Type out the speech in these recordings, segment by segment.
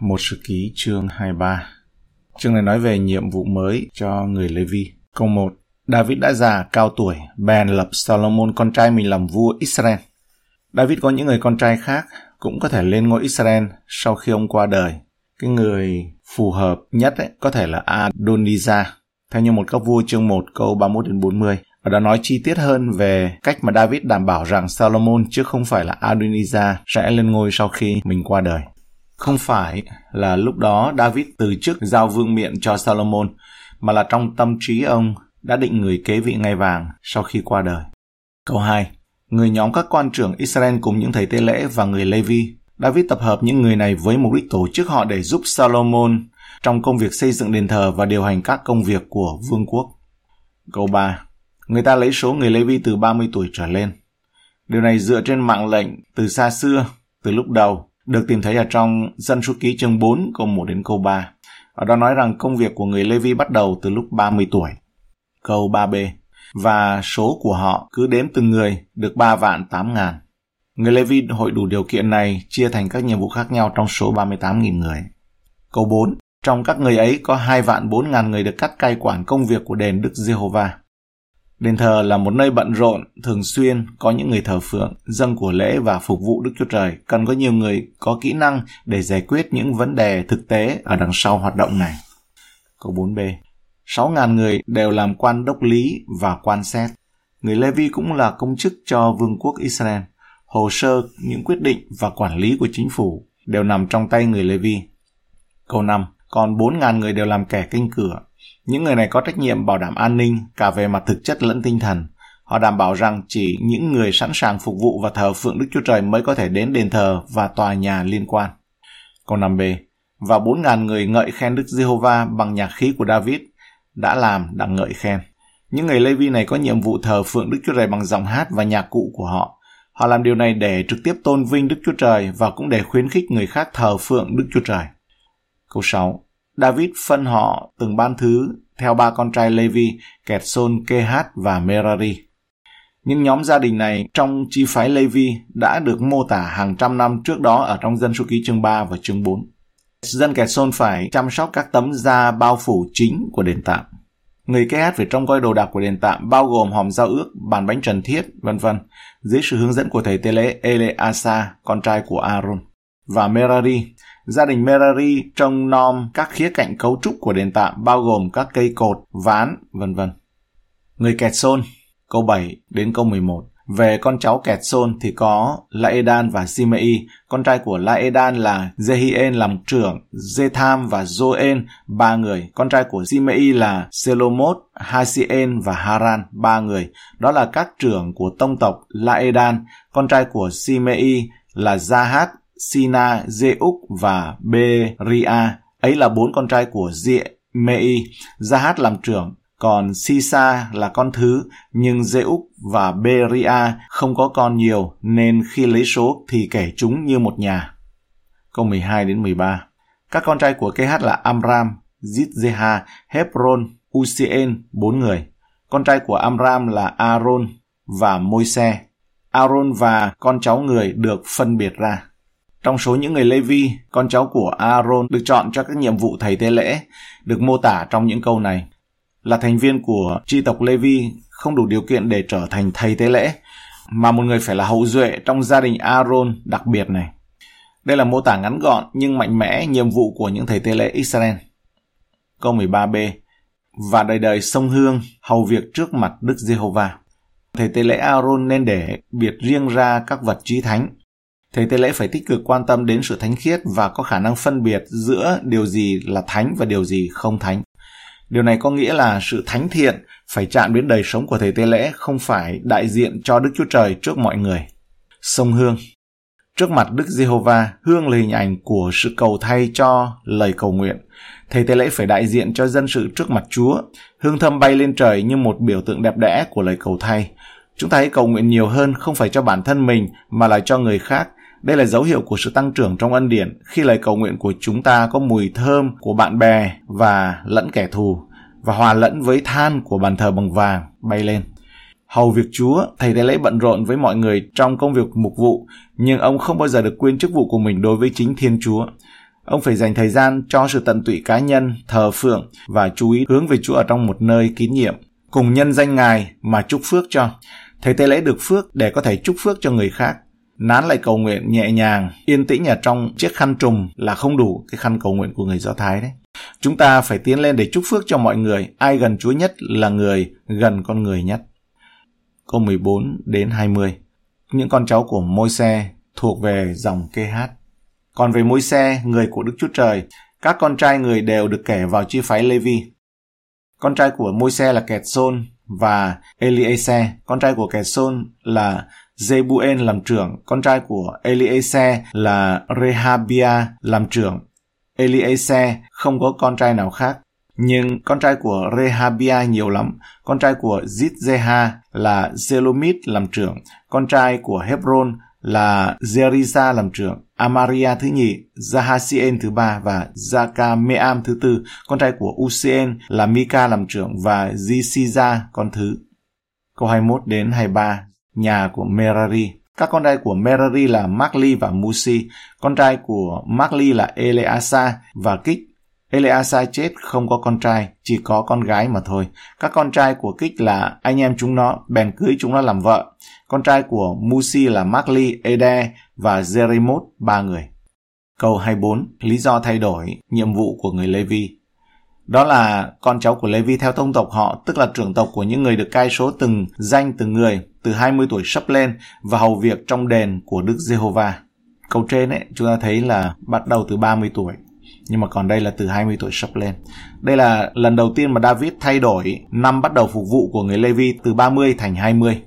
Một sự ký chương 23 Chương này nói về nhiệm vụ mới cho người Lê-vi. Câu 1 David đã già, cao tuổi, bèn lập Solomon con trai mình làm vua Israel. David có những người con trai khác cũng có thể lên ngôi Israel sau khi ông qua đời. Cái người phù hợp nhất ấy, có thể là Adonijah, theo như một các vua chương 1 câu 31 đến 40. Ở đó nói chi tiết hơn về cách mà David đảm bảo rằng Solomon chứ không phải là Adonijah sẽ lên ngôi sau khi mình qua đời. Không phải là lúc đó David từ chức giao vương miện cho Solomon, mà là trong tâm trí ông đã định người kế vị ngai vàng sau khi qua đời. Câu 2. Người nhóm các quan trưởng Israel cùng những thầy tế lễ và người Levi. David tập hợp những người này với mục đích tổ chức họ để giúp Solomon trong công việc xây dựng đền thờ và điều hành các công việc của vương quốc. Câu 3. Người ta lấy số người Levi từ 30 tuổi trở lên. Điều này dựa trên mạng lệnh từ xa xưa, từ lúc đầu, được tìm thấy ở trong Dân số ký chương 4 câu 1 đến câu 3. Ở đó nói rằng công việc của người Levi bắt đầu từ lúc 30 tuổi. Câu 3b. Và số của họ cứ đếm từng người, được 3 vạn 8 ngàn. Người Levi hội đủ điều kiện này chia thành các nhiệm vụ khác nhau trong số 38.000 người. Câu 4. Trong các người ấy có 2 vạn 4 ngàn người được cắt cai quản công việc của đền Đức Giê-hô-va. Đền thờ là một nơi bận rộn, thường xuyên có những người thờ phượng, dâng của lễ và phục vụ Đức Chúa Trời. Cần có nhiều người có kỹ năng để giải quyết những vấn đề thực tế ở đằng sau hoạt động này. Câu 4b 6.000 người đều làm quan đốc lý và quan xét. Người Levi cũng là công chức cho Vương quốc Israel. Hồ sơ, những quyết định và quản lý của chính phủ đều nằm trong tay người Levi. Câu 5. Còn 4.000 người đều làm kẻ canh cửa, những người này có trách nhiệm bảo đảm an ninh cả về mặt thực chất lẫn tinh thần. Họ đảm bảo rằng chỉ những người sẵn sàng phục vụ và thờ phượng Đức Chúa Trời mới có thể đến đền thờ và tòa nhà liên quan. Câu 5b Và 4.000 người ngợi khen Đức Giê-hô-va bằng nhạc khí của David đã làm đặng ngợi khen. Những người Lê-vi này có nhiệm vụ thờ phượng Đức Chúa Trời bằng giọng hát và nhạc cụ của họ. Họ làm điều này để trực tiếp tôn vinh Đức Chúa Trời và cũng để khuyến khích người khác thờ phượng Đức Chúa Trời. Câu 6. David phân họ từng ban thứ theo ba con trai Levi, Kẹt-xôn, Kehat và Merari. Những nhóm gia đình này trong chi phái Levi đã được mô tả hàng trăm năm trước đó ở trong dân số ký chương 3 và chương 4. Dân kẻ xôn phải chăm sóc các tấm da bao phủ chính của đền tạm. Người Kehat phải trông coi đồ đạc của đền tạm bao gồm hòm giao ước, bàn bánh trần thiết, vân vân, dưới sự hướng dẫn của thầy tế lễ Eleasa, con trai của Aaron. Và Merari, Gia đình Merari trông nom các khía cạnh cấu trúc của đền tạm bao gồm các cây cột, ván, vân vân. Người kẹt xôn, câu 7 đến câu 11. Về con cháu kẹt xôn thì có Laedan và Simei, con trai của Laedan là Jehien làm trưởng, Zetham và Joen, ba người. Con trai của Simei là Selomot, Hasien và Haran, ba người. Đó là các trưởng của tông tộc Laedan. Con trai của Simei là Zahat, Sina, Zeuk và Beria. Ấy là bốn con trai của Mei. Zahat làm trưởng, còn Sisa là con thứ, nhưng Zeuk và Beria không có con nhiều, nên khi lấy số thì kể chúng như một nhà. Câu 12 đến 13 Các con trai của KH là Amram, Zitzeha, Hebron, Usien, bốn người. Con trai của Amram là Aaron và Môi-se. Aaron và con cháu người được phân biệt ra. Trong số những người Levi, con cháu của Aaron được chọn cho các nhiệm vụ thầy tế lễ, được mô tả trong những câu này. Là thành viên của tri tộc Levi không đủ điều kiện để trở thành thầy tế lễ, mà một người phải là hậu duệ trong gia đình Aaron đặc biệt này. Đây là mô tả ngắn gọn nhưng mạnh mẽ nhiệm vụ của những thầy tế lễ Israel. Câu 13b Và đời đời sông hương hầu việc trước mặt Đức Giê-hô-va. Thầy tế lễ Aaron nên để biệt riêng ra các vật trí thánh Thầy tế lễ phải tích cực quan tâm đến sự thánh khiết và có khả năng phân biệt giữa điều gì là thánh và điều gì không thánh. Điều này có nghĩa là sự thánh thiện phải chạm đến đời sống của thầy tế lễ không phải đại diện cho Đức Chúa Trời trước mọi người. Sông Hương Trước mặt Đức Giê-hô-va, hương là hình ảnh của sự cầu thay cho lời cầu nguyện. Thầy tế lễ phải đại diện cho dân sự trước mặt Chúa. Hương thơm bay lên trời như một biểu tượng đẹp đẽ của lời cầu thay. Chúng ta hãy cầu nguyện nhiều hơn không phải cho bản thân mình mà là cho người khác đây là dấu hiệu của sự tăng trưởng trong ân điển khi lời cầu nguyện của chúng ta có mùi thơm của bạn bè và lẫn kẻ thù và hòa lẫn với than của bàn thờ bằng vàng bay lên. Hầu việc Chúa, thầy tế lễ bận rộn với mọi người trong công việc mục vụ, nhưng ông không bao giờ được quên chức vụ của mình đối với chính Thiên Chúa. Ông phải dành thời gian cho sự tận tụy cá nhân, thờ phượng và chú ý hướng về Chúa ở trong một nơi kín nhiệm, cùng nhân danh Ngài mà chúc phước cho. Thầy tế lễ được phước để có thể chúc phước cho người khác. Nán lại cầu nguyện nhẹ nhàng, yên tĩnh ở trong chiếc khăn trùm là không đủ cái khăn cầu nguyện của người Do Thái đấy. Chúng ta phải tiến lên để chúc phước cho mọi người. Ai gần Chúa nhất là người gần con người nhất. Câu 14 đến 20 Những con cháu của môi xe thuộc về dòng kê hát. Còn về môi xe, người của Đức Chúa Trời, các con trai người đều được kể vào chi phái Levi. Con trai của môi xe là Kẹt Sôn và Eliezer. Con trai của Kẹt Sôn là Zebuen làm trưởng. Con trai của Eliezer là Rehabia làm trưởng. Eliezer không có con trai nào khác. Nhưng con trai của Rehabia nhiều lắm. Con trai của Zitzeha là Zelomit làm trưởng. Con trai của Hebron là Zeriza làm trưởng, Amaria thứ nhì, Zahasien thứ ba và Zakameam thứ tư. Con trai của Usien là Mika làm trưởng và Zisiza con thứ. Câu 21 đến 23, nhà của Merari. Các con trai của Merari là Makli và Musi. Con trai của Makli là Eleasa và Kích. Eleasa chết không có con trai, chỉ có con gái mà thôi. Các con trai của Kích là anh em chúng nó, bèn cưới chúng nó làm vợ. Con trai của Musi là Makli, Ede và Jeremot, ba người. Câu 24. Lý do thay đổi nhiệm vụ của người Levi. Đó là con cháu của Levi theo thông tộc họ, tức là trưởng tộc của những người được cai số từng danh từng người, từ 20 tuổi sắp lên và hầu việc trong đền của Đức Giê-hô-va. Câu trên ấy, chúng ta thấy là bắt đầu từ 30 tuổi nhưng mà còn đây là từ 20 tuổi sắp lên. Đây là lần đầu tiên mà David thay đổi năm bắt đầu phục vụ của người Levi từ 30 thành 20.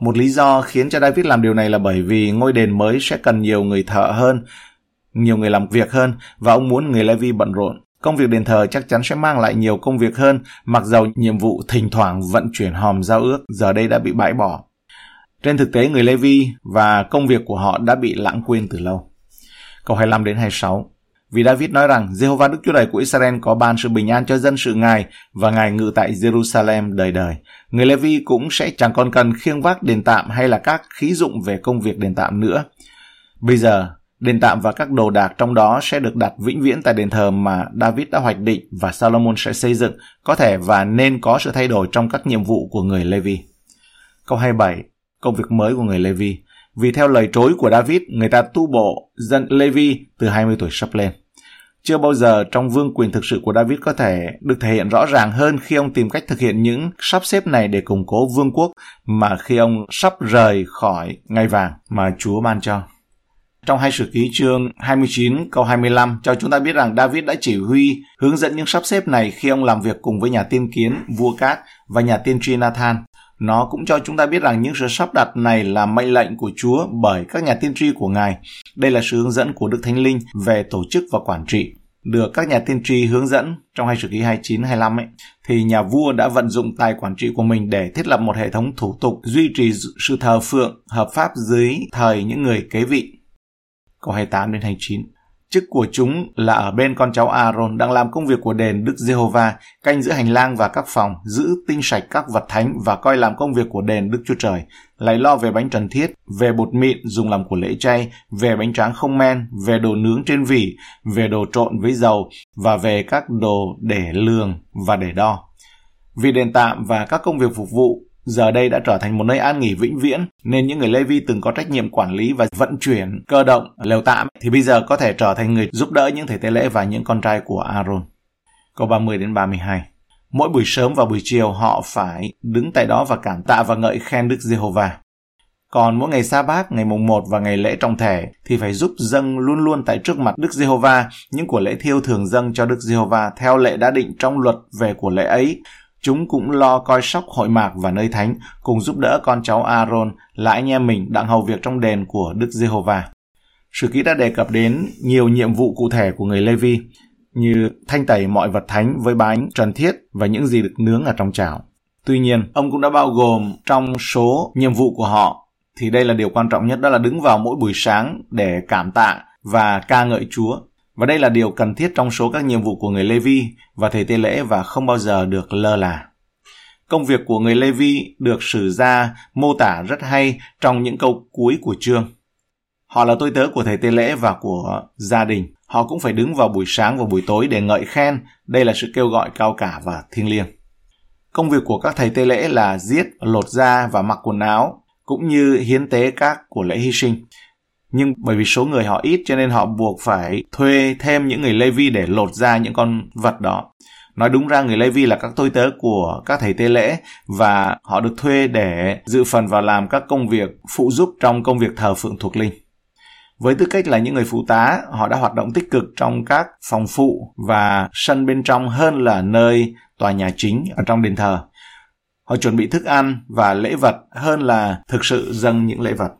Một lý do khiến cho David làm điều này là bởi vì ngôi đền mới sẽ cần nhiều người thợ hơn, nhiều người làm việc hơn và ông muốn người Levi bận rộn. Công việc đền thờ chắc chắn sẽ mang lại nhiều công việc hơn, mặc dầu nhiệm vụ thỉnh thoảng vận chuyển hòm giao ước giờ đây đã bị bãi bỏ. Trên thực tế, người Levi và công việc của họ đã bị lãng quên từ lâu. Câu 25 đến 26 vì David nói rằng Jehovah Đức Chúa Trời của Israel có ban sự bình an cho dân sự Ngài và Ngài ngự tại Jerusalem đời đời. Người Levi cũng sẽ chẳng còn cần khiêng vác đền tạm hay là các khí dụng về công việc đền tạm nữa. Bây giờ, đền tạm và các đồ đạc trong đó sẽ được đặt vĩnh viễn tại đền thờ mà David đã hoạch định và Solomon sẽ xây dựng, có thể và nên có sự thay đổi trong các nhiệm vụ của người Levi. Câu 27. Công việc mới của người Levi. Vì theo lời trối của David, người ta tu bộ dân Levi từ 20 tuổi sắp lên. Chưa bao giờ trong vương quyền thực sự của David có thể được thể hiện rõ ràng hơn khi ông tìm cách thực hiện những sắp xếp này để củng cố vương quốc mà khi ông sắp rời khỏi ngai vàng mà Chúa ban cho. Trong hai sử ký chương 29 câu 25 cho chúng ta biết rằng David đã chỉ huy hướng dẫn những sắp xếp này khi ông làm việc cùng với nhà tiên kiến vua Cát và nhà tiên tri Nathan. Nó cũng cho chúng ta biết rằng những sự sắp đặt này là mệnh lệnh của Chúa bởi các nhà tiên tri của Ngài. Đây là sự hướng dẫn của Đức Thánh Linh về tổ chức và quản trị. Được các nhà tiên tri hướng dẫn trong hai sử ký 29-25 ấy, thì nhà vua đã vận dụng tài quản trị của mình để thiết lập một hệ thống thủ tục duy trì sự thờ phượng hợp pháp dưới thời những người kế vị. Câu 28 đến 29 Chức của chúng là ở bên con cháu Aaron đang làm công việc của đền Đức Giê-hô-va, canh giữ hành lang và các phòng, giữ tinh sạch các vật thánh và coi làm công việc của đền Đức Chúa Trời, lại lo về bánh trần thiết, về bột mịn dùng làm của lễ chay, về bánh tráng không men, về đồ nướng trên vỉ, về đồ trộn với dầu và về các đồ để lường và để đo. Vì đền tạm và các công việc phục vụ giờ đây đã trở thành một nơi an nghỉ vĩnh viễn nên những người Lê Vi từng có trách nhiệm quản lý và vận chuyển cơ động lều tạm thì bây giờ có thể trở thành người giúp đỡ những thầy tế lễ và những con trai của Aaron. Câu 30 đến 32. Mỗi buổi sớm và buổi chiều họ phải đứng tại đó và cảm tạ và ngợi khen Đức Giê-hô-va. Còn mỗi ngày sa bát, ngày mùng 1 và ngày lễ trọng thể thì phải giúp dâng luôn luôn tại trước mặt Đức Giê-hô-va những của lễ thiêu thường dâng cho Đức Giê-hô-va theo lệ đã định trong luật về của lễ ấy Chúng cũng lo coi sóc hội mạc và nơi thánh, cùng giúp đỡ con cháu Aaron là anh em mình đặng hầu việc trong đền của Đức Giê-hô-va. Sử ký đã đề cập đến nhiều nhiệm vụ cụ thể của người Lê-vi, như thanh tẩy mọi vật thánh với bánh trần thiết và những gì được nướng ở trong chảo. Tuy nhiên, ông cũng đã bao gồm trong số nhiệm vụ của họ thì đây là điều quan trọng nhất đó là đứng vào mỗi buổi sáng để cảm tạ và ca ngợi Chúa và đây là điều cần thiết trong số các nhiệm vụ của người Levi và thầy tế lễ và không bao giờ được lơ là. Công việc của người Levi được sử ra mô tả rất hay trong những câu cuối của chương. Họ là tôi tớ của thầy tế lễ và của gia đình. Họ cũng phải đứng vào buổi sáng và buổi tối để ngợi khen. Đây là sự kêu gọi cao cả và thiêng liêng. Công việc của các thầy tế lễ là giết, lột da và mặc quần áo, cũng như hiến tế các của lễ hy sinh. Nhưng bởi vì số người họ ít cho nên họ buộc phải thuê thêm những người Levi để lột ra những con vật đó. Nói đúng ra người Levi là các tôi tớ của các thầy tế lễ và họ được thuê để dự phần vào làm các công việc phụ giúp trong công việc thờ phượng thuộc linh. Với tư cách là những người phụ tá, họ đã hoạt động tích cực trong các phòng phụ và sân bên trong hơn là nơi tòa nhà chính ở trong đền thờ. Họ chuẩn bị thức ăn và lễ vật hơn là thực sự dâng những lễ vật.